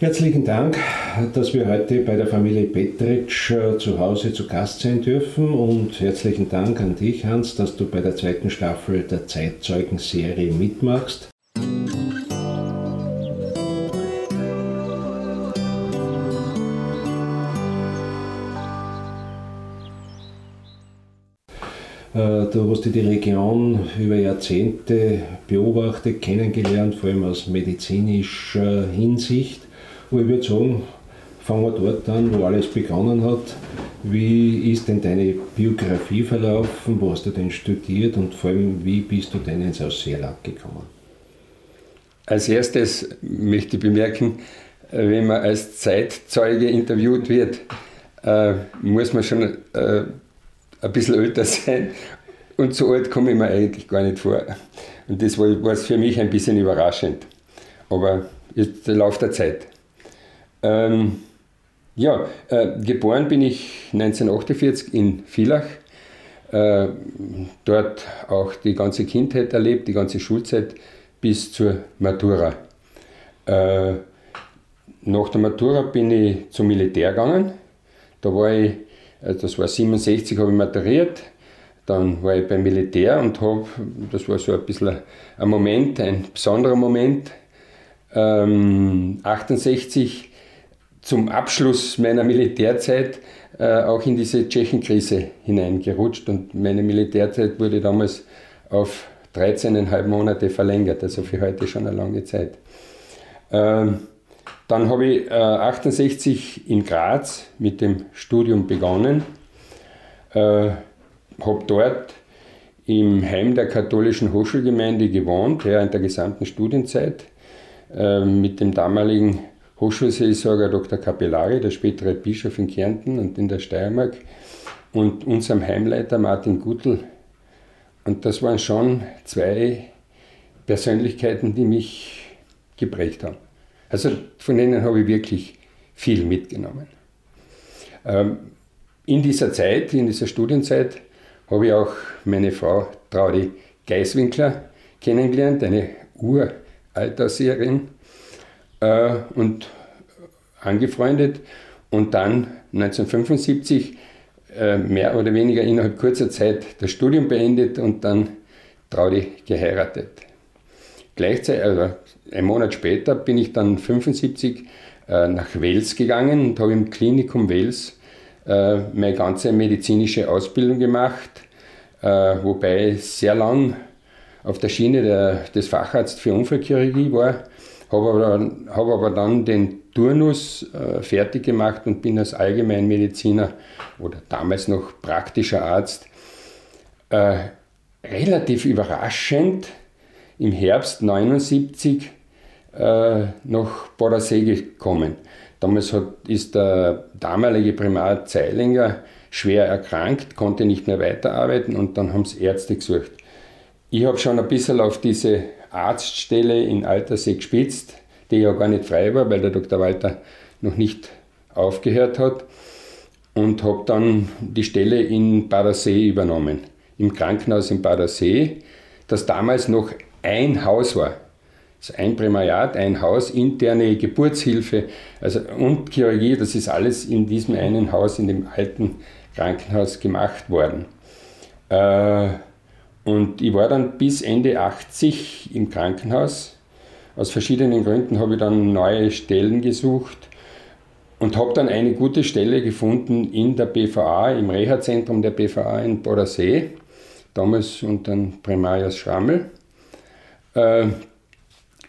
Herzlichen Dank, dass wir heute bei der Familie Petritsch äh, zu Hause zu Gast sein dürfen und herzlichen Dank an dich, Hans, dass du bei der zweiten Staffel der Zeitzeugen-Serie mitmachst. Äh, du hast die Region über Jahrzehnte beobachtet, kennengelernt, vor allem aus medizinischer Hinsicht. Und ich würde sagen, fangen wir dort an, wo alles begonnen hat. Wie ist denn deine Biografie verlaufen? Wo hast du denn studiert und vor allem, wie bist du denn ins Ausseerland gekommen? Als erstes möchte ich bemerken, wenn man als Zeitzeuge interviewt wird, äh, muss man schon äh, ein bisschen älter sein. Und so alt komme ich mir eigentlich gar nicht vor. Und das war, für mich ein bisschen überraschend. Aber ist der Lauf der Zeit. Ähm, ja, äh, geboren bin ich 1948 in Villach. Äh, dort auch die ganze Kindheit erlebt, die ganze Schulzeit bis zur Matura. Äh, nach der Matura bin ich zum Militär gegangen. Da war ich, äh, das war 67, habe ich maturiert. Dann war ich beim Militär und habe, das war so ein bisschen ein Moment, ein besonderer Moment. Ähm, 68 zum Abschluss meiner Militärzeit äh, auch in diese Tschechenkrise hineingerutscht und meine Militärzeit wurde damals auf 13,5 Monate verlängert, also für heute schon eine lange Zeit. Ähm, dann habe ich äh, 68 in Graz mit dem Studium begonnen, äh, habe dort im Heim der katholischen Hochschulgemeinde gewohnt, während der gesamten Studienzeit, äh, mit dem damaligen Hochschulseelsorger Dr. Capellari, der spätere Bischof in Kärnten und in der Steiermark, und unserem Heimleiter Martin Gutl. Und das waren schon zwei Persönlichkeiten, die mich geprägt haben. Also von denen habe ich wirklich viel mitgenommen. Ähm, in dieser Zeit, in dieser Studienzeit, habe ich auch meine Frau Traudi Geiswinkler kennengelernt, eine Uraltauseherin äh, und angefreundet und dann 1975 äh, mehr oder weniger innerhalb kurzer Zeit das Studium beendet und dann Traudi geheiratet. Gleichzeitig, also ein Monat später, bin ich dann 75 äh, nach Wels gegangen und habe im Klinikum Wels äh, meine ganze medizinische Ausbildung gemacht, äh, wobei ich sehr lang auf der Schiene der, des Facharztes für Unfallchirurgie war habe aber, hab aber dann den Turnus äh, fertig gemacht und bin als Allgemeinmediziner oder damals noch praktischer Arzt äh, relativ überraschend im Herbst 79 äh, nach Bodensee gekommen. Damals hat, ist der damalige Primar Zeilinger schwer erkrankt, konnte nicht mehr weiterarbeiten und dann haben es Ärzte gesucht. Ich habe schon ein bisschen auf diese Arztstelle in Altersee gespitzt, die ja gar nicht frei war, weil der Dr. Walter noch nicht aufgehört hat. Und habe dann die Stelle in Badersee übernommen, im Krankenhaus in Badersee, das damals noch ein Haus war. Also ein Primariat, ein Haus, interne Geburtshilfe also, und Chirurgie, das ist alles in diesem einen Haus, in dem alten Krankenhaus gemacht worden. Äh, und ich war dann bis Ende 80 im Krankenhaus. Aus verschiedenen Gründen habe ich dann neue Stellen gesucht und habe dann eine gute Stelle gefunden in der BVA, im Reha-Zentrum der BVA in Bodensee, damals unter Primarius Schrammel. Äh,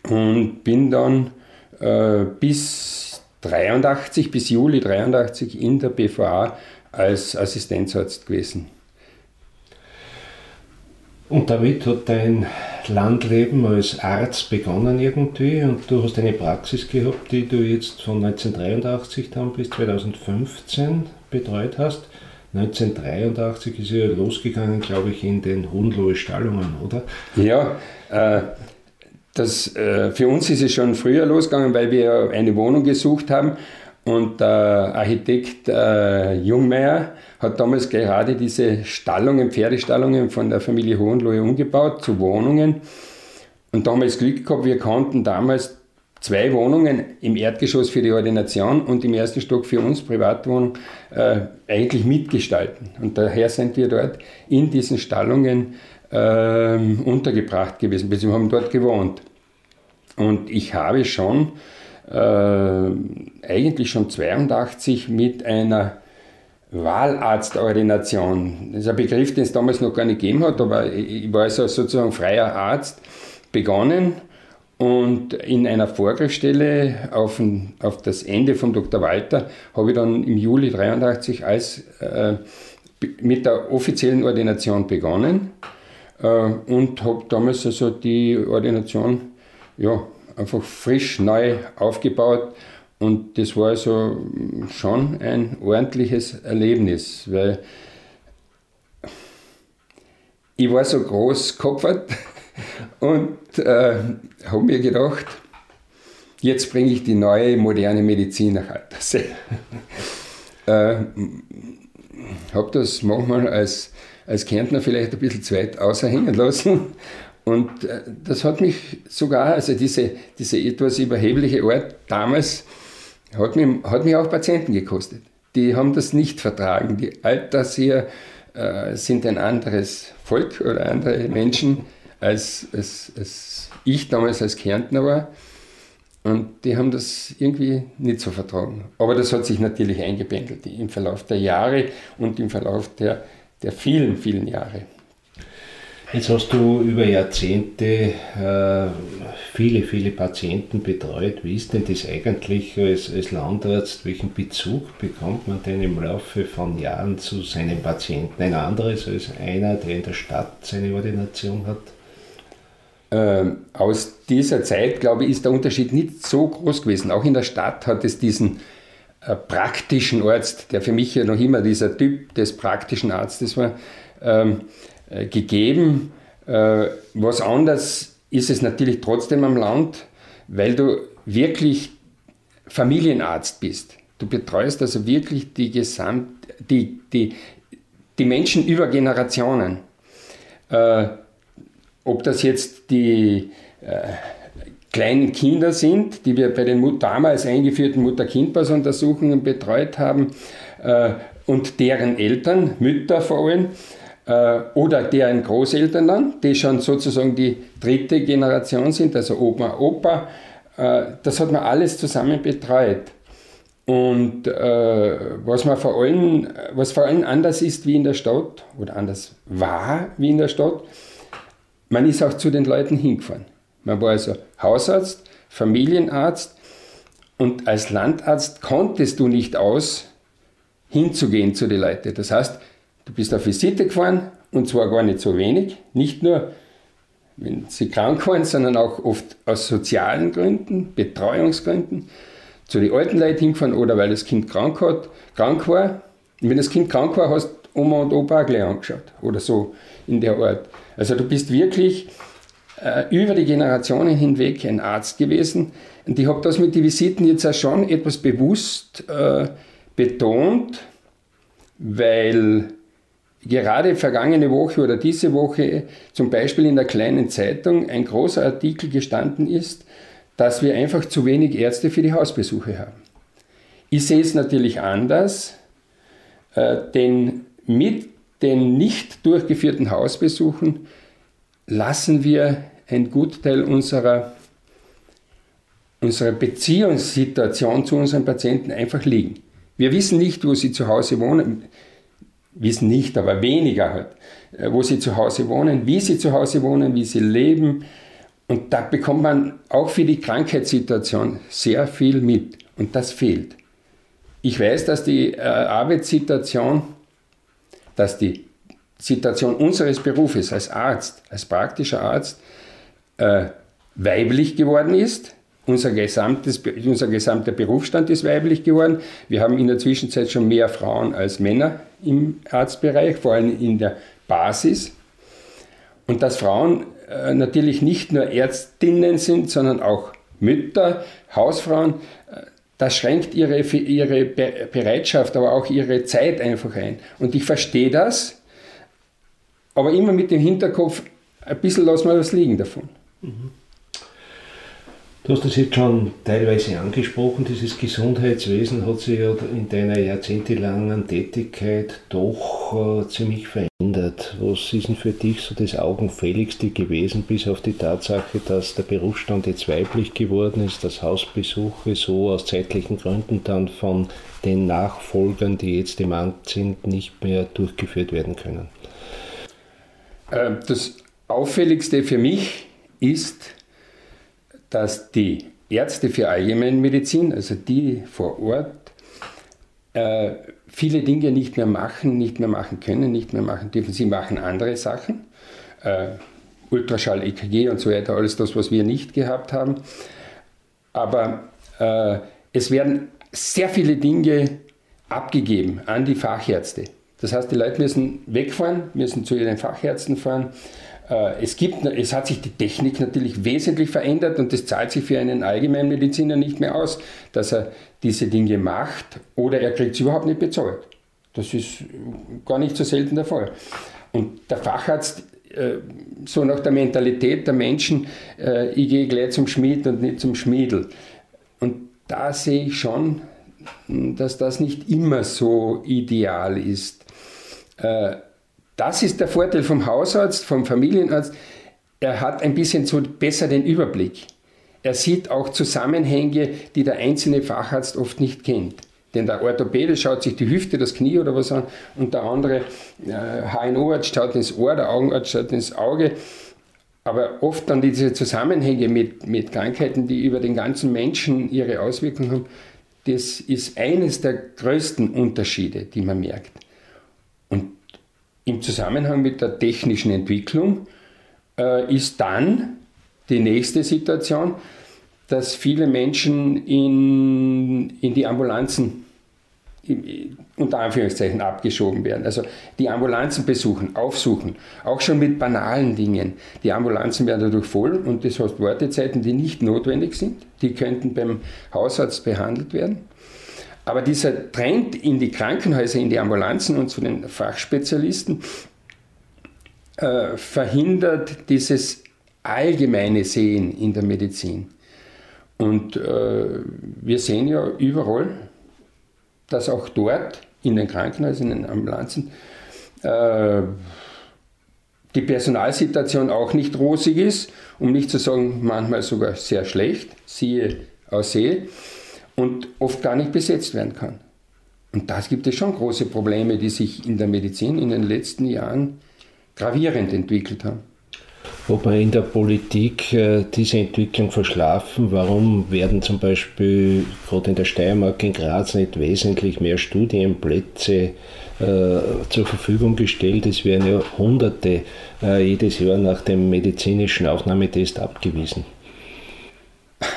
und bin dann äh, bis 83, bis Juli 83 in der BVA als Assistenzarzt gewesen. Und damit hat dein Landleben als Arzt begonnen irgendwie und du hast eine Praxis gehabt, die du jetzt von 1983 dann bis 2015 betreut hast. 1983 ist ja losgegangen, glaube ich, in den Hohenlohe Stallungen, oder? Ja, äh, das, äh, für uns ist es schon früher losgegangen, weil wir eine Wohnung gesucht haben und der Architekt äh, Jungmeier hat damals gerade diese Stallungen, Pferdestallungen von der Familie Hohenlohe umgebaut zu Wohnungen. Und da haben wir das Glück gehabt, wir konnten damals zwei Wohnungen im Erdgeschoss für die Ordination und im ersten Stock für uns Privatwohnung äh, eigentlich mitgestalten. Und daher sind wir dort in diesen Stallungen äh, untergebracht gewesen, wir haben dort gewohnt. Und ich habe schon äh, eigentlich schon 82 mit einer Wahlarztordination, das ist ein Begriff, den es damals noch gar nicht gegeben hat, aber ich war also sozusagen freier Arzt, begonnen und in einer Vorgriffsstelle auf, ein, auf das Ende von Dr. Walter habe ich dann im Juli 83 als, äh, mit der offiziellen Ordination begonnen äh, und habe damals also die Ordination ja, einfach frisch neu aufgebaut und das war also schon ein ordentliches Erlebnis, weil ich war so groß kopfert und äh, habe mir gedacht, jetzt bringe ich die neue moderne Medizin nach Altersee. äh, habe das manchmal als, als Kärntner vielleicht ein bisschen zu weit außerhängen lassen. Und äh, das hat mich sogar, also diese, diese etwas überhebliche Art damals, hat mich, hat mich auch Patienten gekostet. Die haben das nicht vertragen. Die Altersseher äh, sind ein anderes Volk oder andere Menschen als, als, als ich damals als Kärntner war. Und die haben das irgendwie nicht so vertragen. Aber das hat sich natürlich eingependelt im Verlauf der Jahre und im Verlauf der, der vielen, vielen Jahre. Jetzt hast du über Jahrzehnte äh, viele, viele Patienten betreut. Wie ist denn das eigentlich als, als Landarzt? Welchen Bezug bekommt man denn im Laufe von Jahren zu seinen Patienten? Ein anderes als einer, der in der Stadt seine Ordination hat? Ähm, aus dieser Zeit, glaube ich, ist der Unterschied nicht so groß gewesen. Auch in der Stadt hat es diesen äh, praktischen Arzt, der für mich ja noch immer dieser Typ des praktischen Arztes war, ähm, äh, gegeben. Äh, was anders ist es natürlich trotzdem am Land, weil du wirklich Familienarzt bist. Du betreust also wirklich die, Gesamt, die, die, die Menschen über Generationen. Äh, ob das jetzt die äh, kleinen Kinder sind, die wir bei den damals eingeführten Mutter-Kind-Pass-Untersuchungen betreut haben, äh, und deren Eltern, Mütter vor allem, äh, oder deren Großeltern dann, die schon sozusagen die dritte Generation sind, also Oma, Opa, äh, das hat man alles zusammen betreut. Und äh, was, man vor allem, was vor allem anders ist wie in der Stadt, oder anders war wie in der Stadt, man ist auch zu den Leuten hingefahren. Man war also Hausarzt, Familienarzt und als Landarzt konntest du nicht aus, hinzugehen zu den Leuten. Das heißt, Du bist auf Visite gefahren und zwar gar nicht so wenig, nicht nur wenn sie krank waren, sondern auch oft aus sozialen Gründen, Betreuungsgründen, zu den alten Leuten hingefahren oder weil das Kind krank, hat, krank war. Und wenn das Kind krank war, hast Oma und Opa auch gleich angeschaut oder so in der Art. Also du bist wirklich äh, über die Generationen hinweg ein Arzt gewesen. Und ich habe das mit den Visiten jetzt auch schon etwas bewusst äh, betont, weil gerade vergangene Woche oder diese Woche zum Beispiel in der kleinen Zeitung ein großer Artikel gestanden ist, dass wir einfach zu wenig Ärzte für die Hausbesuche haben. Ich sehe es natürlich anders, äh, denn mit den nicht durchgeführten Hausbesuchen lassen wir einen Gutteil unserer, unserer Beziehungssituation zu unseren Patienten einfach liegen. Wir wissen nicht, wo sie zu Hause wohnen wissen nicht, aber weniger halt, äh, wo sie zu Hause wohnen, wie sie zu Hause wohnen, wie sie leben. Und da bekommt man auch für die Krankheitssituation sehr viel mit. Und das fehlt. Ich weiß, dass die äh, Arbeitssituation, dass die Situation unseres Berufes als Arzt, als praktischer Arzt, äh, weiblich geworden ist. Unser, gesamtes, unser gesamter Berufsstand ist weiblich geworden. Wir haben in der Zwischenzeit schon mehr Frauen als Männer im Arztbereich, vor allem in der Basis. Und dass Frauen äh, natürlich nicht nur Ärztinnen sind, sondern auch Mütter, Hausfrauen, äh, das schränkt ihre, ihre Bereitschaft, aber auch ihre Zeit einfach ein. Und ich verstehe das, aber immer mit dem Hinterkopf, ein bisschen lassen wir was liegen davon. Mhm. Du hast das jetzt schon teilweise angesprochen, dieses Gesundheitswesen hat sich ja in deiner jahrzehntelangen Tätigkeit doch äh, ziemlich verändert. Was ist denn für dich so das Augenfälligste gewesen, bis auf die Tatsache, dass der Berufsstand jetzt weiblich geworden ist, dass Hausbesuche so aus zeitlichen Gründen dann von den Nachfolgern, die jetzt im Amt sind, nicht mehr durchgeführt werden können? Äh, das Auffälligste für mich ist, dass die Ärzte für Allgemeinmedizin, also die vor Ort, äh, viele Dinge nicht mehr machen, nicht mehr machen können, nicht mehr machen dürfen. Sie machen andere Sachen, äh, Ultraschall, EKG und so weiter, alles das, was wir nicht gehabt haben. Aber äh, es werden sehr viele Dinge abgegeben an die Fachärzte. Das heißt, die Leute müssen wegfahren, müssen zu ihren Fachärzten fahren es, gibt, es hat sich die Technik natürlich wesentlich verändert und das zahlt sich für einen Allgemeinmediziner nicht mehr aus, dass er diese Dinge macht oder er kriegt sie überhaupt nicht bezahlt. Das ist gar nicht so selten der Fall. Und der Facharzt, äh, so nach der Mentalität der Menschen, äh, ich gehe gleich zum Schmied und nicht zum Schmiedel. Und da sehe ich schon, dass das nicht immer so ideal ist das ist der Vorteil vom Hausarzt, vom Familienarzt. Er hat ein bisschen so besser den Überblick. Er sieht auch Zusammenhänge, die der einzelne Facharzt oft nicht kennt. Denn der Orthopäde schaut sich die Hüfte, das Knie oder was an und der andere äh, HNO-Arzt schaut ins Ohr, der Augenarzt schaut ins Auge. Aber oft dann diese Zusammenhänge mit, mit Krankheiten, die über den ganzen Menschen ihre Auswirkungen haben, das ist eines der größten Unterschiede, die man merkt. Im Zusammenhang mit der technischen Entwicklung äh, ist dann die nächste Situation, dass viele Menschen in, in die Ambulanzen unter Anführungszeichen abgeschoben werden. Also die Ambulanzen besuchen, aufsuchen, auch schon mit banalen Dingen. Die Ambulanzen werden dadurch voll und das heißt Wartezeiten, die nicht notwendig sind. Die könnten beim Hausarzt behandelt werden. Aber dieser Trend in die Krankenhäuser, in die Ambulanzen und zu den Fachspezialisten äh, verhindert dieses allgemeine Sehen in der Medizin. Und äh, wir sehen ja überall, dass auch dort in den Krankenhäusern, in den Ambulanzen, äh, die Personalsituation auch nicht rosig ist, um nicht zu sagen manchmal sogar sehr schlecht, siehe Aussee und oft gar nicht besetzt werden kann. Und da gibt es schon große Probleme, die sich in der Medizin in den letzten Jahren gravierend entwickelt haben. Ob man in der Politik äh, diese Entwicklung verschlafen, warum werden zum Beispiel gerade in der Steiermark in Graz nicht wesentlich mehr Studienplätze äh, zur Verfügung gestellt? Es werden ja Hunderte äh, jedes Jahr nach dem medizinischen Aufnahmetest abgewiesen.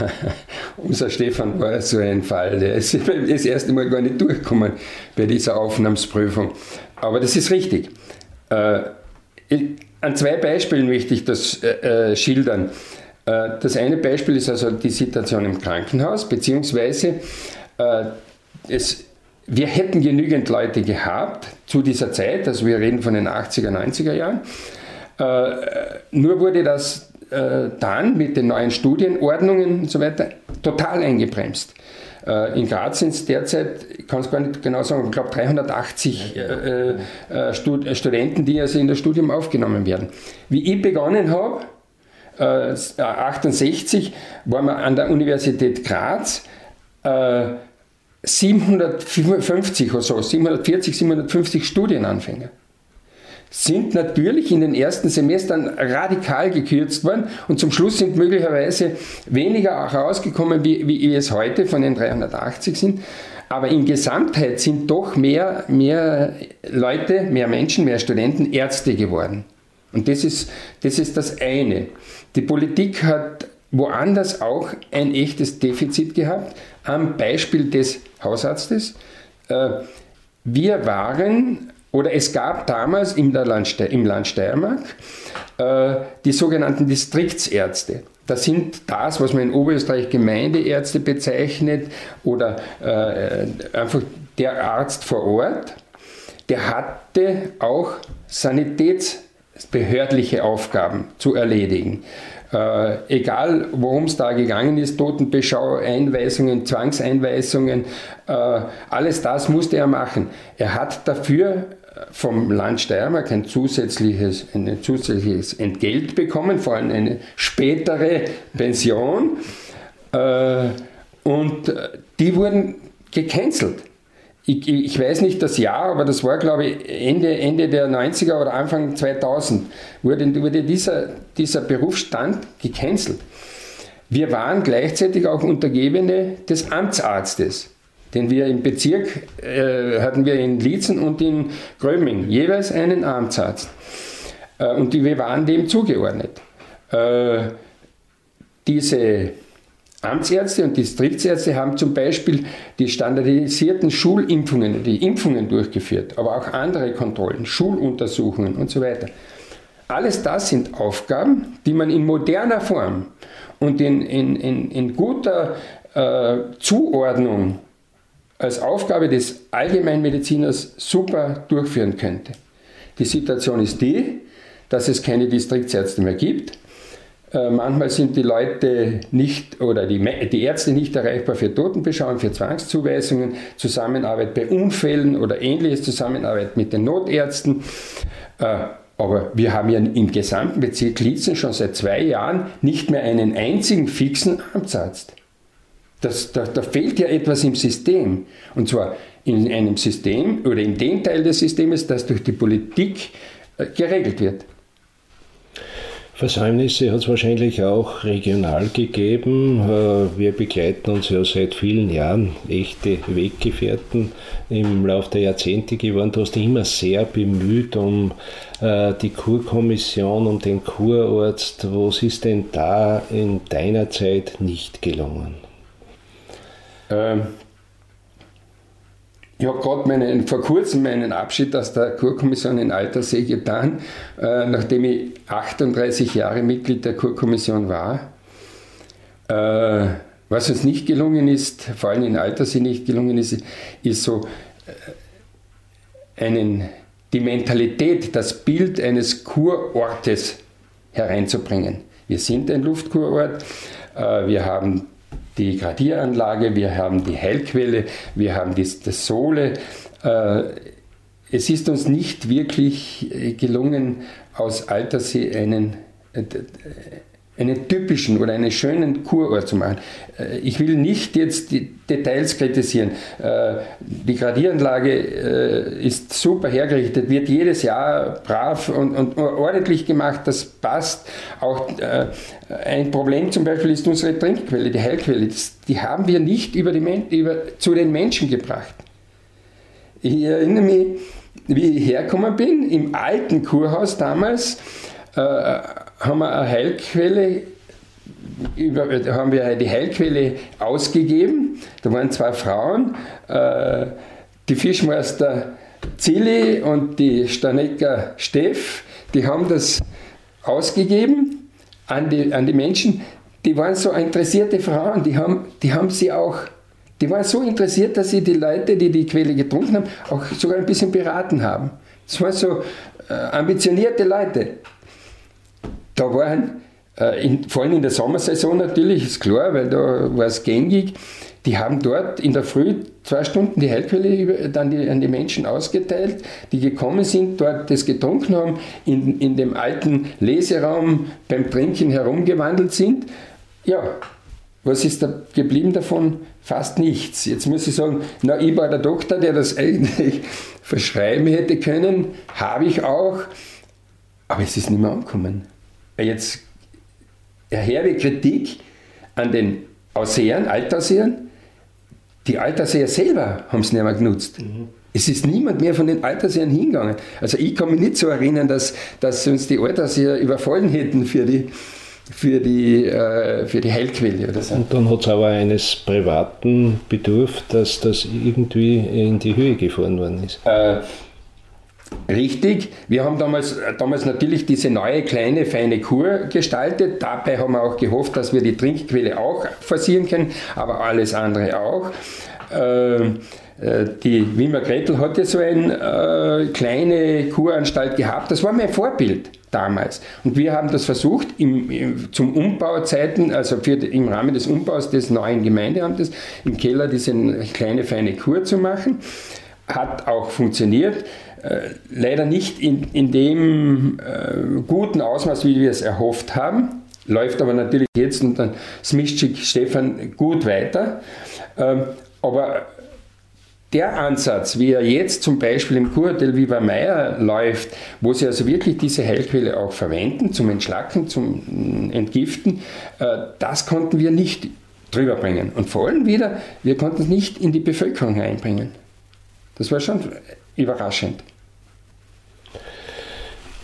Unser Stefan war so ein Fall, der ist das erste Mal gar nicht durchgekommen bei dieser Aufnahmsprüfung. Aber das ist richtig. Äh, an zwei Beispielen möchte ich das äh, äh, schildern. Das eine Beispiel ist also die Situation im Krankenhaus, beziehungsweise es, wir hätten genügend Leute gehabt zu dieser Zeit, also wir reden von den 80er, 90er Jahren. Nur wurde das äh, dann mit den neuen Studienordnungen und so weiter total eingebremst. Äh, in Graz sind es derzeit, ich kann es gar nicht genau sagen, ich glaube 380 äh, äh, Stud Studenten, die also in das Studium aufgenommen werden. Wie ich begonnen habe, 68, waren wir an der Universität Graz 750 oder so, 740, 750 Studienanfänger sind natürlich in den ersten Semestern radikal gekürzt worden und zum Schluss sind möglicherweise weniger rausgekommen, wie, wie es heute von den 380 sind. Aber in Gesamtheit sind doch mehr, mehr Leute, mehr Menschen, mehr Studenten Ärzte geworden. Und das ist, das ist das eine. Die Politik hat woanders auch ein echtes Defizit gehabt, am Beispiel des Hausarztes. Äh, wir waren oder es gab damals im Land, im Land Steiermark äh, die sogenannten Distriktsärzte. Das sind das, was man in Oberösterreich Gemeindeärzte bezeichnet oder äh, einfach der Arzt vor Ort. Der hatte auch sanitätsbehördliche Aufgaben zu erledigen. Äh, egal, worum es da gegangen ist, Totenbeschau, Einweisungen, Zwangseinweisungen, äh, alles das musste er machen. Er hat dafür vom Land Steiermark ein zusätzliches, ein zusätzliches Entgelt bekommen, vor allem eine spätere Pension. Äh, und äh, die wurden gecancelt. Ich, ich, weiß nicht das Jahr, aber das war, glaube ich, Ende, Ende der 90er oder Anfang 2000, wurde, wurde dieser, dieser Berufsstand gecancelt. Wir waren gleichzeitig auch Untergebene des Amtsarztes den wir im Bezirk äh, hatten wir in Lietzen und in Gröming jeweils einen Amtsarzt. Äh, und die, wir waren dem zugeordnet. Äh, diese Amtsärzte und Distriktsärzte haben zum Beispiel die standardisierten Schulimpfungen, die Impfungen durchgeführt, aber auch andere Kontrollen, Schuluntersuchungen und so weiter. Alles das sind Aufgaben, die man in moderner Form und in, in, in, in guter äh, Zuordnung als Aufgabe des Allgemeinmediziners super durchführen könnte. Die Situation ist die, dass es keine Distriktsärzte mehr gibt. Äh, manchmal sind die Leute nicht oder die, die Ärzte nicht erreichbar für Totenbeschauung, für Zwangszuweisungen, Zusammenarbeit bei Unfällen oder ähnliches, Zusammenarbeit mit den Notärzten. Äh, aber wir haben ja im gesamten Bezirk Lietzen schon seit zwei Jahren nicht mehr einen einzigen fixen Amtsarzt. Das, da, da fehlt ja etwas im System. Und zwar in einem System oder in dem Teil des Systems, das durch die Politik äh, geregelt wird. Versäumnisse hat es wahrscheinlich auch regional gegeben. Äh, wir begleiten uns ja seit vielen Jahren echte Weggefährten im Laufe der Jahrzehnte geworden. Du hast dich immer sehr bemüht um äh, die Kurkommission, um den Kurarzt. Was ist denn da in deiner Zeit nicht gelungen? Ähm, ich habe gerade vor kurzem meinen Abschied aus der Kurkommission in Altersee getan, äh, nachdem ich 38 Jahre Mitglied der Kurkommission war. Äh, was uns nicht gelungen ist, vor allem in Altersee nicht gelungen ist, ist so äh, einen, die Mentalität, das Bild eines Kurortes hereinzubringen. Wir sind ein Luftkurort, wir haben die Gradieranlage, wir haben die Heilquelle, wir haben das, das Sohle. Äh, es ist uns nicht wirklich äh, gelungen, aus Altersee einen äh, einen typischen oder einen schönen Kurort zu machen. Äh, ich will nicht jetzt die Details kritisieren. Äh, die Gradieranlage äh, ist super hergerichtet, wird jedes Jahr brav und, und ordentlich gemacht, das passt. Auch ein Problem zum Beispiel ist unsere Trinkquelle, die Heilquelle. Die haben wir nicht über die, über, zu den Menschen gebracht. Ich erinnere mich, wie ich hergekommen bin, im alten Kurhaus damals, haben wir eine Heilquelle über, haben wir die Heilquelle ausgegeben. Da waren zwei Frauen, äh, die Fischmeister Zilli und die Stanecker Steff, die haben das ausgegeben an die, an die Menschen. Die waren so interessierte Frauen, die haben, die haben sie auch, die waren so interessiert, dass sie die Leute, die die Quelle getrunken haben, auch sogar ein bisschen beraten haben. Das waren so äh, ambitionierte Leute da waren, äh, in, vor allem in der Sommersaison natürlich, ist klar, weil da war es gängig, die haben dort in der Früh zwei Stunden die Heilquelle dann die, an die Menschen ausgeteilt, die gekommen sind, dort das getrunken haben, in, in dem alten Leseraum beim Trinken herumgewandelt sind. Ja, was ist da geblieben davon? Fast nichts. Jetzt muss ich sagen, na, ich war der Doktor, der das eigentlich verschreiben hätte können, habe ich auch, aber es ist nicht mehr angekommen jetzt erhebe Kritik an den Ausseern, Altausseern. Die Altausseher selber haben es nicht mehr genutzt. Mhm. Es ist niemand mehr von den Altersjahren hingegangen. Also ich kann mich nicht so erinnern, dass, dass uns die Altersjahre überfallen hätten für die, für die, äh, für die Heilquelle oder so. Und dann hat es aber eines Privaten bedurft, dass das irgendwie in die Höhe gefahren worden ist. Äh, Richtig, wir haben damals, damals natürlich diese neue kleine feine Kur gestaltet. Dabei haben wir auch gehofft, dass wir die Trinkquelle auch forcieren können, aber alles andere auch. Ähm, äh, die Wimmer Gretel hatte so eine äh, kleine Kuranstalt gehabt. Das war mein Vorbild. damals. Und wir haben das versucht, im, im, zum Umbauzeiten, also für, im Rahmen des Umbaus des neuen Gemeindeamtes, im Keller diese kleine feine Kur zu machen. Hat auch funktioniert. Äh, leider nicht in, in dem äh, guten Ausmaß, wie wir es erhofft haben. Läuft aber natürlich jetzt unter Smischik Stefan gut weiter. Ähm, aber der Ansatz, wie er jetzt zum Beispiel im Kurhotel Viva Meier läuft, wo sie also wirklich diese Heilquelle auch verwenden zum Entschlacken, zum Entgiften, äh, das konnten wir nicht drüber bringen. Und vor allem wieder, wir konnten es nicht in die Bevölkerung einbringen. Das war schon überraschend.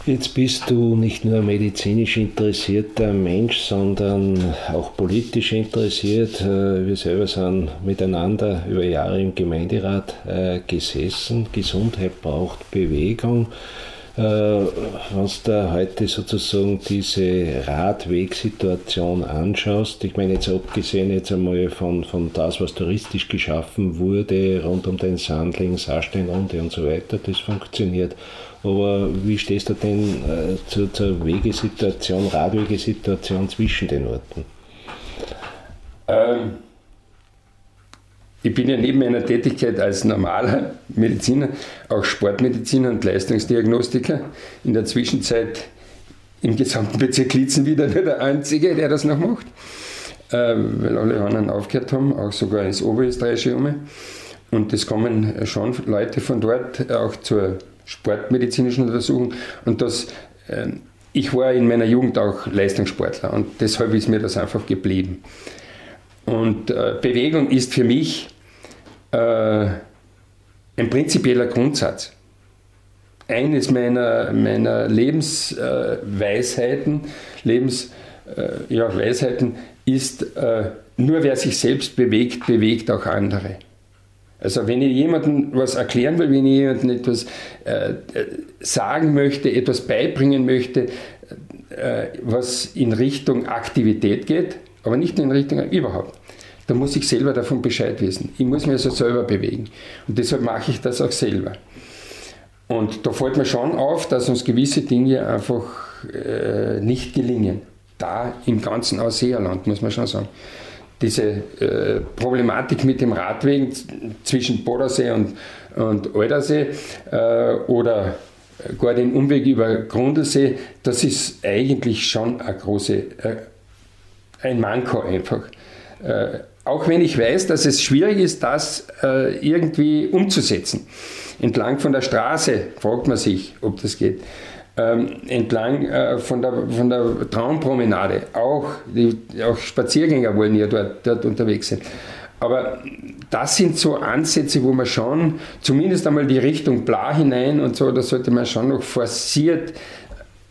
Jetzt bist du nicht nur medizinisch interessierter Mensch, sondern auch politisch interessiert. Äh, wir selber sind miteinander über Jahre im Gemeinderat äh, gesessen. Gesundheit braucht Bewegung. Äh, wenn du heute sozusagen diese Radwegsituation anschaust, ich meine jetzt abgesehen jetzt einmal von, von das, was touristisch geschaffen wurde, rund um den Sandling, Saarsteinrunde und so weiter, das funktioniert. Aber wie stehst du denn äh, zur, zur Wegesituation, Radwegesituation zwischen den Orten? Ähm, ich bin ja neben meiner Tätigkeit als normaler Mediziner auch Sportmediziner und Leistungsdiagnostiker. In der Zwischenzeit im gesamten Bezirk Litzen wieder nur der Einzige, der das noch macht, äh, weil alle anderen aufgehört haben, auch sogar ins Oberösterreichische um. Und es kommen schon Leute von dort auch zur sportmedizinischen Untersuchung. Und das, äh, ich war in meiner Jugend auch Leistungssportler und deshalb ist mir das einfach geblieben. Und äh, Bewegung ist für mich ein prinzipieller Grundsatz. Eines meiner, meiner Lebensweisheiten, Lebens, äh, ja, Weisheiten ist, äh, nur wer sich selbst bewegt, bewegt auch andere. Also wenn ich jemandem was erklären will, wenn ich jemandem etwas äh, sagen möchte, etwas beibringen möchte, äh, was in Richtung Aktivität geht, aber nicht in Richtung überhaupt, dann muss ich selber davon Bescheid wissen. Ich muss mich also selber bewegen. Und deshalb mache ich das auch selber. Und da fällt mir schon auf, dass uns gewisse Dinge einfach äh, nicht gelingen. Da im ganzen Ausseerland, muss man schon sagen diese äh, Problematik mit dem Radweg zwischen Bodensee und, und Aldersee äh, oder gar den Umweg über Grundlsee, das ist eigentlich schon eine große, äh, ein Manko einfach. Auch wenn ich weiß, dass es schwierig ist, das äh, irgendwie umzusetzen. Entlang von der Straße fragt man sich, ob das geht ähm, entlang äh, von, der, von der Traumpromenade. Auch, die, auch Spaziergänger wollen ja dort, dort unterwegs sein. Aber das sind so Ansätze, wo man schon zumindest einmal die Richtung Bla hinein und so, da sollte man schon noch forciert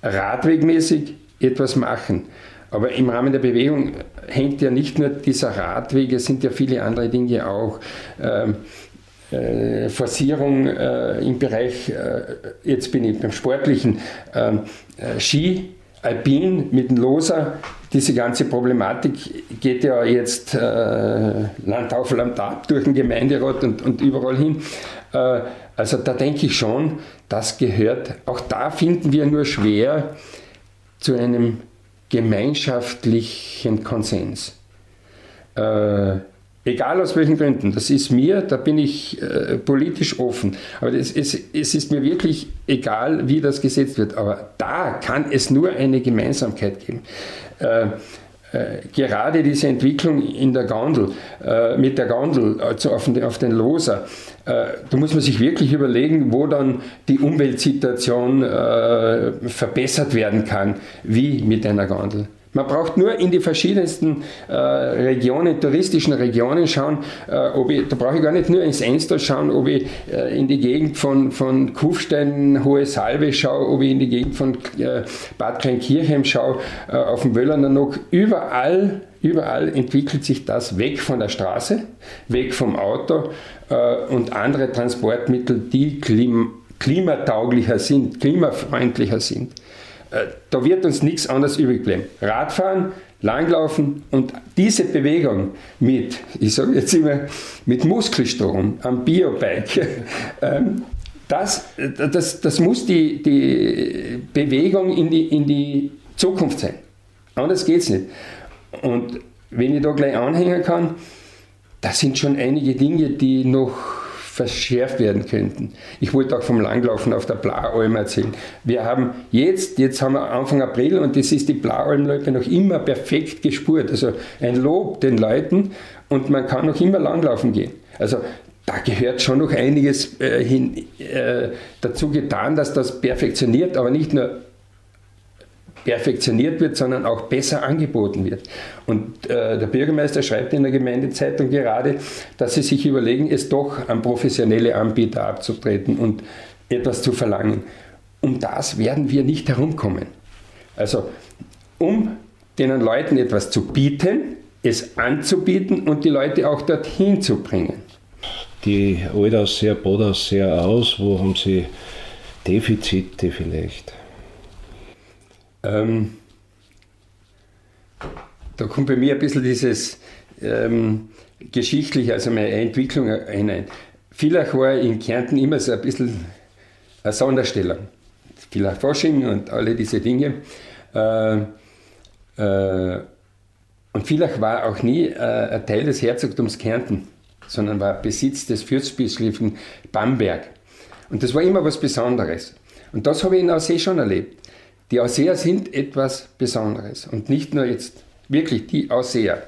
radwegmäßig etwas machen. Aber im Rahmen der Bewegung hängt ja nicht nur dieser Radweg, es sind ja viele andere Dinge auch. Ähm, äh, Forcierung äh, im Bereich, äh, jetzt bin ich beim Sportlichen, ähm, äh, Ski, Alpin mit dem Loser, diese ganze Problematik geht ja jetzt äh, Land auf, Land ab durch den Gemeinderat und, und überall hin. Äh, also da denke ich schon, das gehört, auch da finden wir nur schwer zu einem gemeinschaftlichen Konsens. Äh, Egal aus welchen Gründen, das ist mir, da bin ich äh, politisch offen. Aber es, es, es, ist mir wirklich egal, wie das gesetzt wird. Aber da kann es nur eine Gemeinsamkeit geben. Äh, gerade diese Entwicklung in der Gondel, äh, mit der Gondel also auf, den, Loser, äh, da muss man sich wirklich überlegen, wo dann die Umweltsituation äh, verbessert werden kann, wie mit einer Gondel. Man braucht nur in die verschiedensten äh, Regionen, touristischen Regionen schauen. Äh, ob ich, da brauche ich gar nicht nur ins Enstal schauen, ob ich äh, in die Gegend von, von Kufstein, Hohe Salve schaue, ob ich in die Gegend von äh, Bad Kleinkirchheim schaue, äh, auf dem Wöllerner noch. Überall, überall entwickelt sich das weg von der Straße, weg vom Auto äh, und andere Transportmittel, die klim klimatauglicher sind, klimafreundlicher sind. Äh, da wird uns nichts anderes übrig bleiben. Radfahren, Langlaufen und diese Bewegung mit, ich sage jetzt immer, mit Muskelstrom am Biobike, ähm, das, das, das muss die, die Bewegung in die, in die Zukunft sein. Anders geht es nicht. Und wenn ich da gleich anhängen kann, das sind schon einige Dinge, die noch verschärft werden könnten. Ich wollte auch vom Langlaufen auf der Blaualm erzählen. Wir haben jetzt, jetzt haben wir Anfang April und das ist die Blaualmloipe noch immer perfekt gespurt. Also ein Lob den Leuten und man kann noch immer langlaufen gehen. Also da gehört schon noch einiges äh, hin, äh, dazu getan, dass das perfektioniert, aber nicht nur perfektioniert wird, sondern auch besser angeboten wird. Und äh, der Bürgermeister schreibt in der Gemeindezeitung gerade, dass sie sich überlegen, es doch an professionelle Anbieter abzutreten und etwas zu verlangen. Um das werden wir nicht herumkommen. Also um den Leuten etwas zu bieten, es anzubieten und die Leute auch dorthin zu bringen. Die Altaussee, Bodaussee aus, wo haben Sie Defizite vielleicht? Ähm, da kommt bei mir ein bisschen dieses ähm, Geschichtliche, also meine Entwicklung hinein. Villach war in Kärnten immer so ein bisschen eine Sonderstellung. Villach Fasching und alle diese Dinge. Äh, äh, und Villach war auch nie äh, ein Teil des Herzogtums Kärnten, sondern war Besitz des Fürstbischöfen Bamberg. Und das war immer was Besonderes. Und das habe ich in Aussee schon erlebt. Die Ausseher sind etwas Besonderes und nicht nur jetzt wirklich die Ausseher.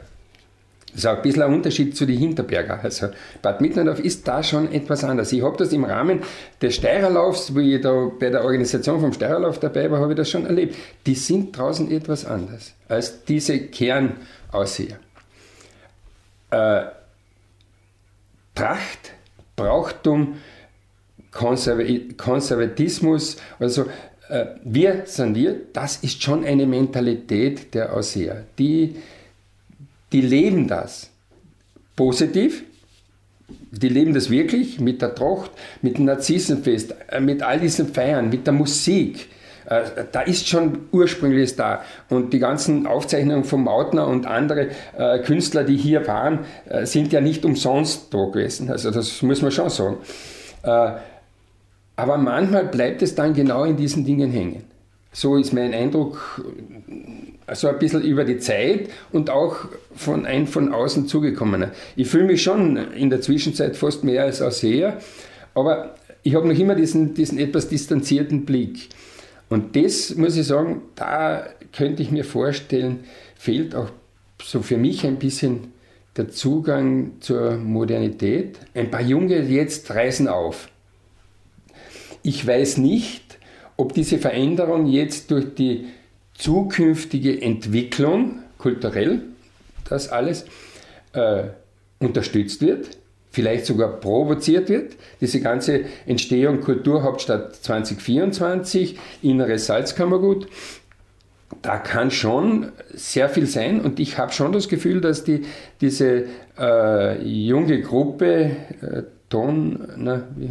Das ist auch ein bisschen ein Unterschied zu den Hinterberger. Also Bad Mitterndorf ist da schon etwas anders. Ich habe das im Rahmen des Steirerlaufs, wo ich da bei der Organisation vom Steirerlauf dabei war, habe ich das schon erlebt. Die sind draußen etwas anders als diese Kernausseher. Äh, Tracht, Brauchtum, Konservatismus, also äh, wir sind wir, das ist schon eine Mentalität der Ausseher. Die, die leben das positiv, die leben das wirklich mit der Tracht, mit dem Narzissenfest, äh, mit all diesen Feiern, mit der Musik. Äh, da ist schon Ursprüngliches da. Und die ganzen Aufzeichnungen von Mautner und andere Künstler, die hier waren, sind ja nicht umsonst da gewesen. Also das muss man schon sagen. Aber manchmal bleibt es dann genau in diesen Dingen hängen. So ist mein Eindruck, so also ein bisschen über die Zeit und auch von ein von außen zugekommener. Ich fühle mich schon in der Zwischenzeit fast mehr als Ausseher, aber ich habe noch immer diesen, diesen etwas distanzierten Blick. Und das muss ich sagen, da könnte ich mir vorstellen, fehlt auch so für mich ein bisschen der Zugang zur Modernität. Ein paar Junge jetzt reisen auf. Ich weiß nicht, ob diese Veränderung jetzt durch die zukünftige Entwicklung kulturell, das alles, äh, unterstützt wird, vielleicht sogar provoziert wird. Diese ganze Entstehung Kulturhauptstadt 2024, inneres Salzkammergut, da kann schon sehr viel sein und ich habe schon das Gefühl, dass die, diese äh, junge Gruppe, äh, Ton, na, wie,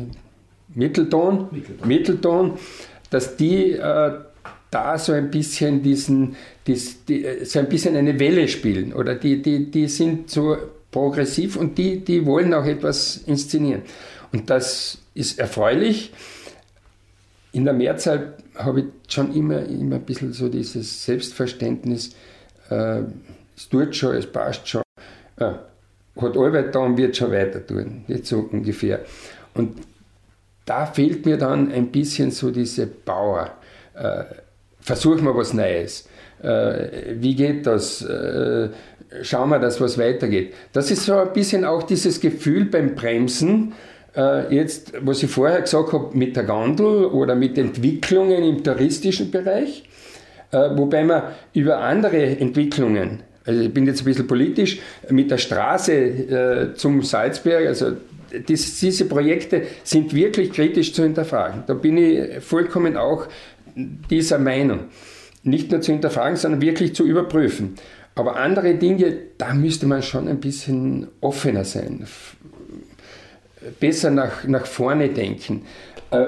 Mittelton, Mittelton, Mittelton dass die äh, da so ein bisschen diesen, dies, die, so ein bisschen eine Welle spielen oder die, die, die sind so progressiv und die, die wollen auch etwas inszenieren. Und das ist erfreulich. In der Mehrzahl habe ich schon immer, immer ein bisschen so dieses Selbstverständnis, äh, es tut schon, es passt schon, äh, hat Arbeit da und wird schon weiter tun, nicht so ungefähr. Und da fehlt mir dann ein bisschen so diese Power. Äh, versuchen wir was Neues. Äh, wie geht das? Äh, schauen wir, dass was weitergeht. Das ist so ein bisschen auch dieses Gefühl beim Bremsen, äh, jetzt, was ich vorher gesagt habe, mit der Gondel oder mit Entwicklungen im touristischen Bereich, äh, wobei man über andere Entwicklungen, also ich bin jetzt ein bisschen politisch, mit der Straße äh, zum Salzberg, also dies, diese Projekte sind wirklich kritisch zu hinterfragen. Da bin ich vollkommen auch dieser Meinung. Nicht nur zu hinterfragen, sondern wirklich zu überprüfen. Aber andere Dinge, da müsste man schon ein bisschen offener sein, besser nach, nach vorne denken. Äh,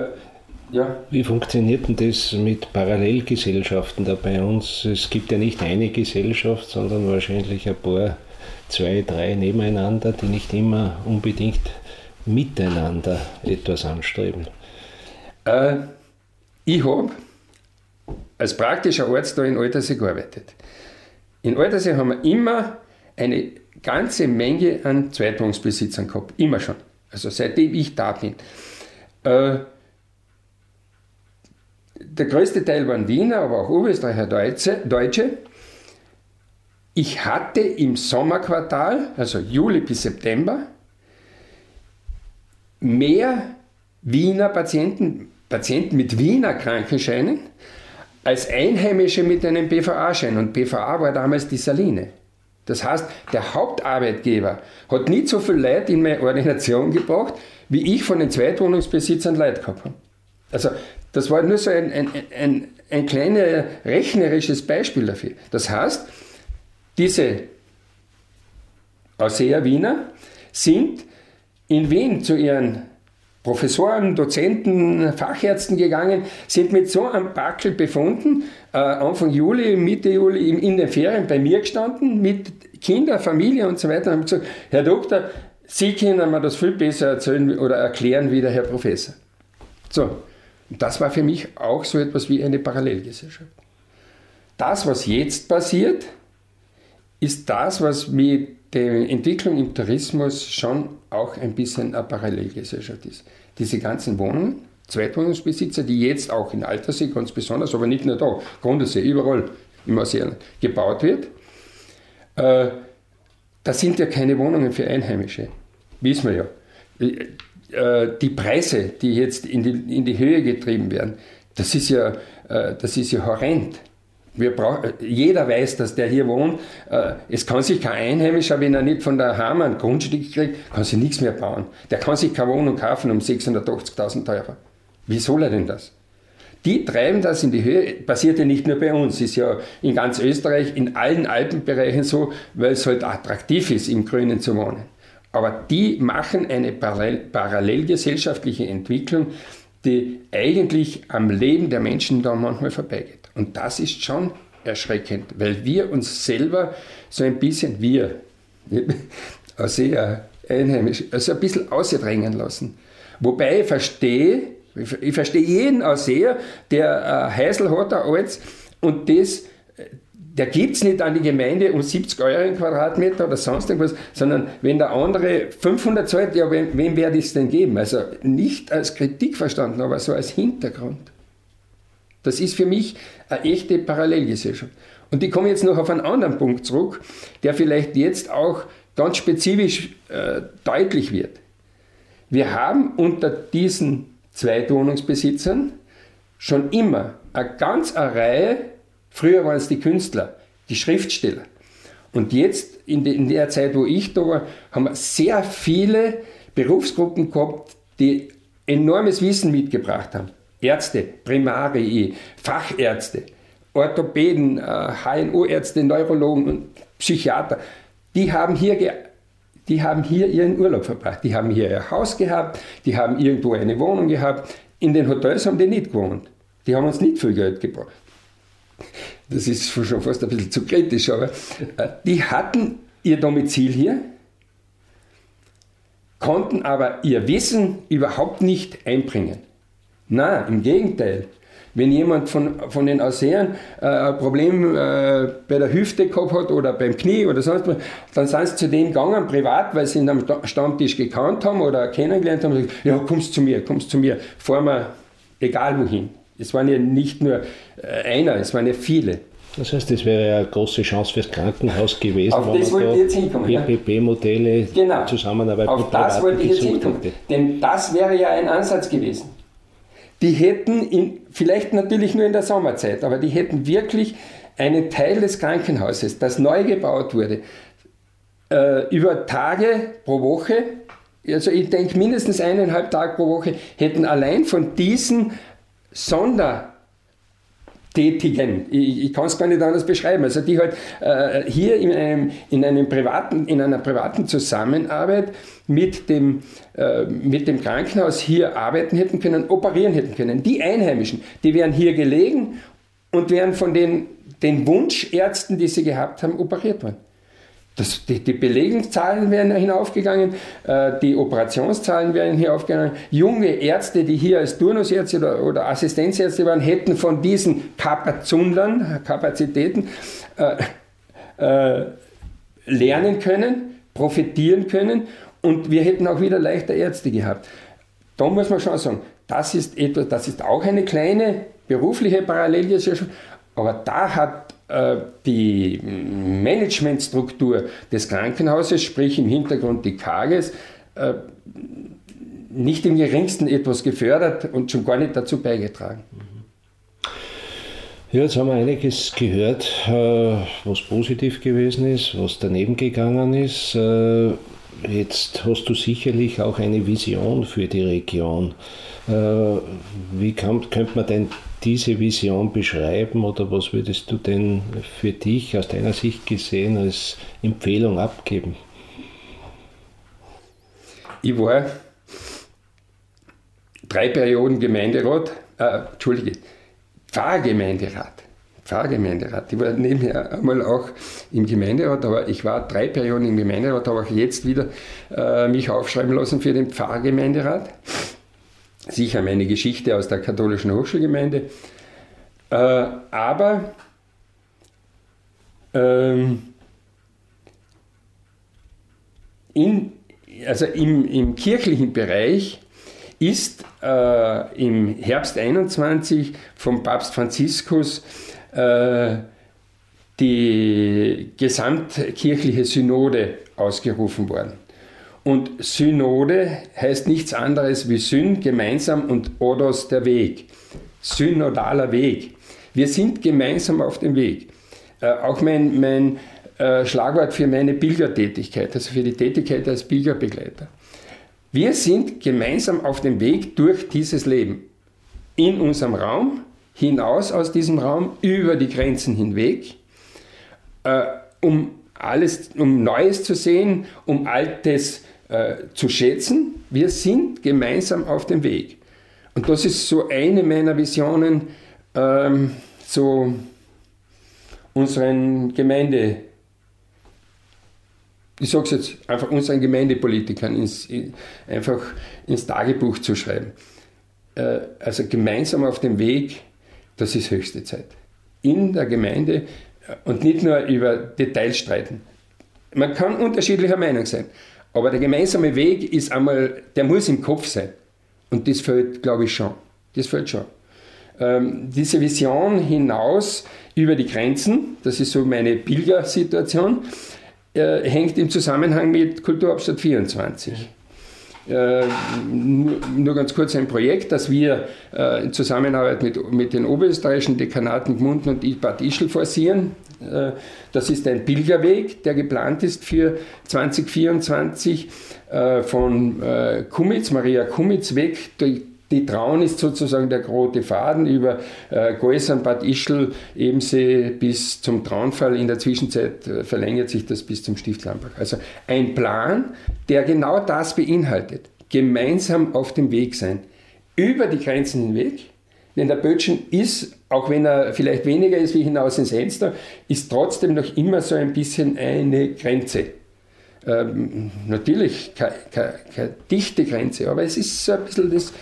ja. Wie funktioniert denn das mit Parallelgesellschaften da bei uns? Es gibt ja nicht eine Gesellschaft, sondern wahrscheinlich ein paar, zwei, drei nebeneinander, die nicht immer unbedingt miteinander etwas anstreben. Äh, ich habe als praktischer Arzt da in Altersee gearbeitet. In Altersee haben wir immer eine ganze Menge an Zweitwohnungsbesitzern gehabt, immer schon. Also seitdem ich da bin. Äh, der größte Teil waren Wiener, aber auch Oberösterreicher Deutsche. Ich hatte im Sommerquartal, also Juli bis September, mehr Wiener Patienten, Patienten mit Wiener Krankenscheinen als Einheimische mit einem BVA-Schein. Und BVA war damals die Saline. Das heißt, der Hauptarbeitgeber hat nicht so viel Leute in meine Ordination gebracht, wie ich von den Zweitwohnungsbesitzern Leute gehabt habe. Also das war nur so ein, ein, ein, ein kleines rechnerisches Beispiel dafür. Das heißt, diese Ausseher Wiener sind in Wien zu ihren Professoren, Dozenten, Fachärzten gegangen, sind mit so einem Backel befunden, äh, Anfang Juli, Mitte Juli in, den Ferien bei mir gestanden, mit Kinder, Familie und so weiter, haben gesagt, Herr Doktor, Sie können mir das viel besser erzählen oder erklären wie der Herr Professor. So, das war für mich auch so etwas wie eine Parallelgesellschaft. Das, was jetzt passiert, ist das, was mit der Entwicklung im Tourismus schon auch ein bisschen eine Parallelgesellschaft ist. Diese ganzen Wohnungen, Zweitwohnungsbesitzer, die jetzt auch in Altersee ganz besonders, aber nicht nur da, Grundesee, überall im Ozean gebaut wird, äh, das sind ja keine Wohnungen für Einheimische, wissen wir ja. Äh, die Preise, die jetzt in die, in die Höhe getrieben werden, das ist ja, äh, das ist ja horrend. Brauch, jeder weiß, dass der hier wohnt. Äh, es kann sich kein Einheimischer, wenn er nicht von der Hammer ein Grundstück kriegt, kann sich nichts mehr bauen. Der kann sich keine Wohnung kaufen um 680.000 Euro. Wie soll er denn das? Die treiben das in die Höhe, passiert ja nicht nur bei uns, ist ja in ganz Österreich, in allen Alpenbereichen so, weil es halt attraktiv ist, im Grünen zu wohnen. Aber die machen eine parallel, parallelgesellschaftliche Entwicklung, die eigentlich am Leben der Menschen da manchmal vorbeigeht. Und das ist schon erschreckend, weil wir uns selber so ein bisschen, wir, sehr einheimisch, also ein bisschen ausdrängen lassen. Wobei ich verstehe, ich verstehe jeden Ausseher, der ein Häusl hat, altes, und das der gibt es nicht an die Gemeinde um 70 Euro im Quadratmeter oder sonst irgendwas, sondern wenn der andere 500 zahlt, ja, wem, wem werde ich es denn geben? Also nicht als Kritik verstanden, aber so als Hintergrund. Das ist für mich eine echte Parallelgesellschaft. Und ich komme jetzt noch auf einen anderen Punkt zurück, der vielleicht jetzt auch ganz spezifisch äh, deutlich wird. Wir haben unter diesen Zweitwohnungsbesitzern schon immer eine ganz eine Reihe Früher waren es die Künstler, die Schriftsteller. Und jetzt, in der Zeit, wo ich da war, haben wir sehr viele Berufsgruppen gehabt, die enormes Wissen mitgebracht haben. Ärzte, Primarii, Fachärzte, Orthopäden, HNO-Ärzte, äh, Neurologen und Psychiater. Die haben, hier die haben hier ihren Urlaub verbracht. Die haben hier ihr Haus gehabt, die haben irgendwo eine Wohnung gehabt. In den Hotels haben die nicht gewohnt. Die haben uns nicht viel Geld gebracht das ist schon fast ein bisschen zu kritisch, aber äh, die hatten ihr Domizil hier, konnten aber ihr Wissen überhaupt nicht einbringen. Na, im Gegenteil. Wenn jemand von, von den Ausseern äh, ein Problem äh, bei der Hüfte gehabt hat oder beim Knie oder sonst was, dann sind sie zu dem gegangen, privat, weil sie ihn am Stammtisch gekannt haben oder kennengelernt haben und gesagt, ja, kommst zu mir, kommst zu mir, fahren wir egal wohin. Es waren ja nicht nur äh, einer, es waren ja viele. Das heißt, das wäre ja eine große Chance fürs Krankenhaus gewesen, Auf wenn das man da jetzt hinkommen, PPP-Modelle, genau. Zusammenarbeit Auf das wollte ich jetzt hinkommen. Denn das wäre ja ein Ansatz gewesen. Die hätten, in, vielleicht natürlich nur in der Sommerzeit, aber die hätten wirklich einen Teil des Krankenhauses, das neu gebaut wurde, äh, über Tage pro Woche, also ich denke mindestens eineinhalb Tage pro Woche, hätten allein von diesen Sondertätigen, ich, ich kann es gar nicht anders beschreiben, also die halt äh, hier in, einem, in, einem privaten, in einer privaten Zusammenarbeit mit dem, äh, mit dem Krankenhaus hier arbeiten hätten können, operieren hätten können. Die Einheimischen, die wären hier gelegen und wären von den, den Wunschärzten, die sie gehabt haben, operiert worden. Das, die, die Belegungszahlen wären hinaufgegangen, äh, die Operationszahlen wären hinaufgegangen. Junge Ärzte, die hier als Turnusärzte oder, oder Assistenzärzte waren, hätten von diesen Kapazundern, Kapazitäten äh, äh, lernen können, profitieren können und wir hätten auch wieder leichter Ärzte gehabt. Da muss man schon sagen, das ist etwas, das ist auch eine kleine berufliche Parallelgesellschaft, aber da hat die Managementstruktur des Krankenhauses, sprich im Hintergrund die Kages, äh, nicht im geringsten etwas gefördert und schon gar nicht dazu beigetragen. Ja, jetzt haben wir einiges gehört, äh, was positiv gewesen ist, was daneben gegangen ist. Jetzt hast du sicherlich auch eine Vision für die Region. Wie kann, könnte man denn diese Vision beschreiben oder was würdest du denn für dich aus deiner Sicht gesehen als Empfehlung abgeben? Ich war drei Perioden Gemeinderat, äh, Entschuldige, Pfarrgemeinderat. Pfarrgemeinderat. Ich war nebenher einmal auch im Gemeinderat, aber ich war drei Perioden im Gemeinderat, habe auch jetzt wieder äh, mich aufschreiben lassen für den Pfarrgemeinderat sicher meine Geschichte aus der katholischen Hochschulgemeinde. Äh, aber ähm, in, also im, im kirchlichen Bereich ist äh, im Herbst 21 vom Papst Franziskus die gesamtkirchliche Synode ausgerufen worden. Und Synode heißt nichts anderes wie Syn, gemeinsam und Odos, der Weg. Synodaler Weg. Wir sind gemeinsam auf dem Weg. Äh, auch mein, mein äh, Schlagwort für meine Pilgertätigkeit, also für die Tätigkeit als Pilgerbegleiter. Wir sind gemeinsam auf dem Weg durch dieses Leben. In unserem Raum, hinaus aus diesem Raum, über die Grenzen hinweg, äh, um alles, um Neues zu sehen, um Altes äh, zu schätzen. Wir sind gemeinsam auf dem Weg. Und das ist so eine meiner Visionen, ähm, so unseren Gemeinde, ich sage es jetzt einfach unseren Gemeindepolitikern ins, in, einfach ins Tagebuch zu schreiben. Äh, also gemeinsam auf dem Weg, das ist höchste Zeit. In der Gemeinde äh, und nicht nur über Details streiten. Man kann unterschiedlicher Meinung sein. Aber der gemeinsame Weg ist einmal, der muss im Kopf sein. Und das fällt, glaube ich, schon. Das fällt schon. Ähm, diese Vision hinaus über die Grenzen, das ist so meine Pilgersituation, äh, hängt im Zusammenhang mit Kulturhauptstadt 24. Äh, nur, ganz kurz ein Projekt, das wir äh, in Zusammenarbeit mit, mit den oberösterreichischen Dekanaten Gmunden und Bad Ischl forcieren. Äh, das ist ein Pilgerweg, der geplant ist für 2024 äh, von äh, Kumitz, Maria Kumitz weg. Die, die Traun ist sozusagen der rote Faden über äh, Gäusern, Bad Ischl, Ebensee bis zum Traunfall. In der Zwischenzeit verlängert sich das bis zum Stift Lambach. Also ein Plan, der genau das beinhaltet. Gemeinsam auf dem Weg sein. Über die Grenzen hinweg. Denn der Bötchen ist auch wenn er vielleicht weniger ist wie hinaus ins Elster, ist trotzdem noch immer so ein bisschen eine Grenze. Ähm, natürlich keine, keine, keine, dichte Grenze, aber es ist so ein bisschen das,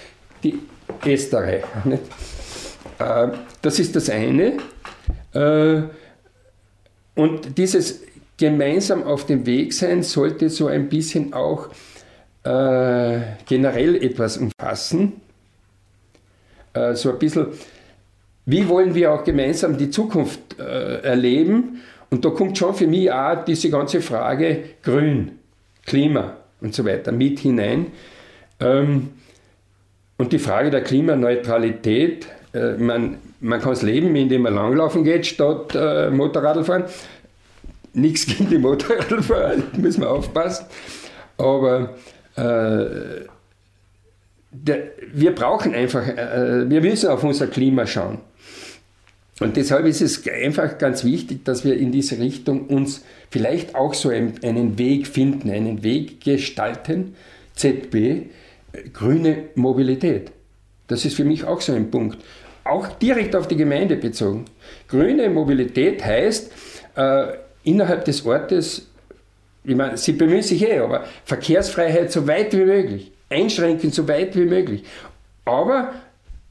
die Esterei. Äh, das ist das eine. Äh, und dieses gemeinsam auf dem Weg sein sollte so ein bisschen auch äh, generell etwas umfassen. Äh, so ein bisschen wie wollen wir auch gemeinsam die Zukunft erleben? Und da kommt schon für mich auch diese ganze Frage Grün, Klima und so weiter mit hinein. Ähm, und die Frage der Klimaneutralität, äh, man, man kann es leben, indem man langlaufen geht statt äh, Motorradl fahren. Nichts gegen die Motorradfahrer, müssen wir aufpassen. Aber äh, der, wir brauchen einfach, äh, wir müssen auf unser Klima schauen. Und deshalb ist es einfach ganz wichtig, dass wir in diese Richtung uns vielleicht auch so einen Weg finden, einen Weg gestalten. ZB, grüne Mobilität. Das ist für mich auch so ein Punkt. Auch direkt auf die Gemeinde bezogen. Grüne Mobilität heißt, äh, innerhalb des Ortes ich meine, sie bemühen sich eh, aber Verkehrsfreiheit so weit wie möglich, einschränken so weit wie möglich. Aber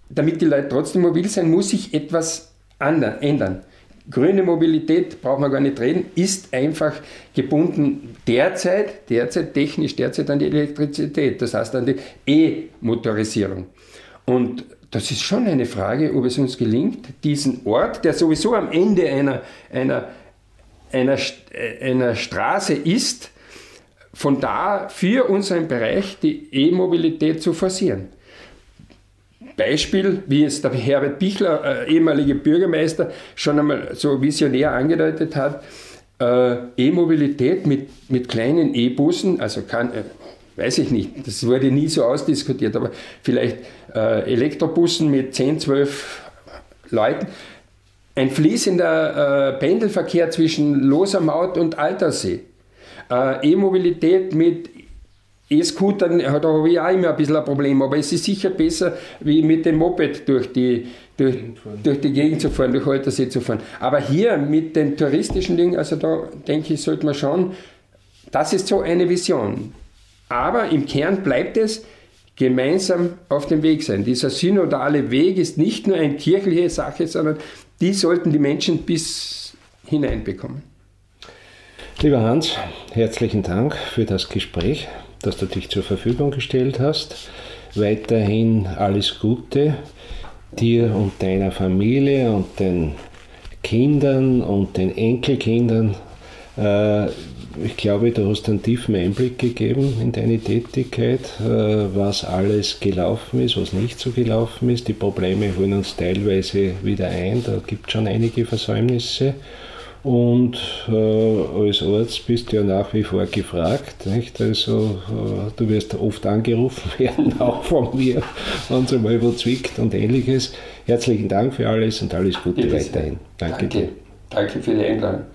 damit die Leute trotzdem mobil sein, muss sich etwas ändern. Grüne Mobilität, braucht man gar nicht reden, ist einfach gebunden derzeit, derzeit technisch, derzeit an die Elektrizität, das heißt an die E-Motorisierung. Und das ist schon eine Frage, ob es uns gelingt, diesen Ort, der sowieso am Ende einer, einer, einer, einer Straße ist, von da für unseren Bereich die E-Mobilität zu forcieren. Beispiel, wie es der Herbert Bichler, äh, ehemaliger Bürgermeister, schon einmal so visionär angedeutet hat, äh, E-Mobilität mit, mit kleinen E-Bussen, also kann, äh, weiß ich nicht, das wurde nie so ausdiskutiert, aber vielleicht äh, Elektrobussen mit 10, 12 Leuten, ein fließender äh, Pendelverkehr zwischen Losermaut und Altersee. Äh, E-Mobilität mit E-Scootern, habe ich auch immer ein bisschen ein Problem, aber es ist sicher besser, wie mit dem Moped durch die, durch, durch die Gegend zu fahren, durch Altersee zu fahren. Aber hier mit den touristischen Dingen, also da denke ich, sollte man schauen, das ist so eine Vision. Aber im Kern bleibt es, gemeinsam auf dem Weg sein. Dieser synodale Weg ist nicht nur eine kirchliche Sache, sondern die sollten die Menschen bis hineinbekommen. Lieber Hans, herzlichen Dank für das Gespräch, dass du dich zur Verfügung gestellt hast. Weiterhin alles Gute dir und deiner Familie und den Kindern und den Enkelkindern. Äh, ich glaube, du hast einen tiefen Einblick gegeben in deine Tätigkeit, äh, was alles gelaufen ist, was nicht so gelaufen ist. Die Probleme holen uns teilweise wieder ein, da gibt es schon einige Versäumnisse. Und äh, als Arzt bist du ja nach wie vor gefragt. Nicht? Also, äh, du wirst oft angerufen werden, auch von mir, wenn es einmal wo zwickt und ähnliches. Herzlichen Dank für alles und alles Gute weiterhin. Danke, Danke dir. Danke für die Einladung.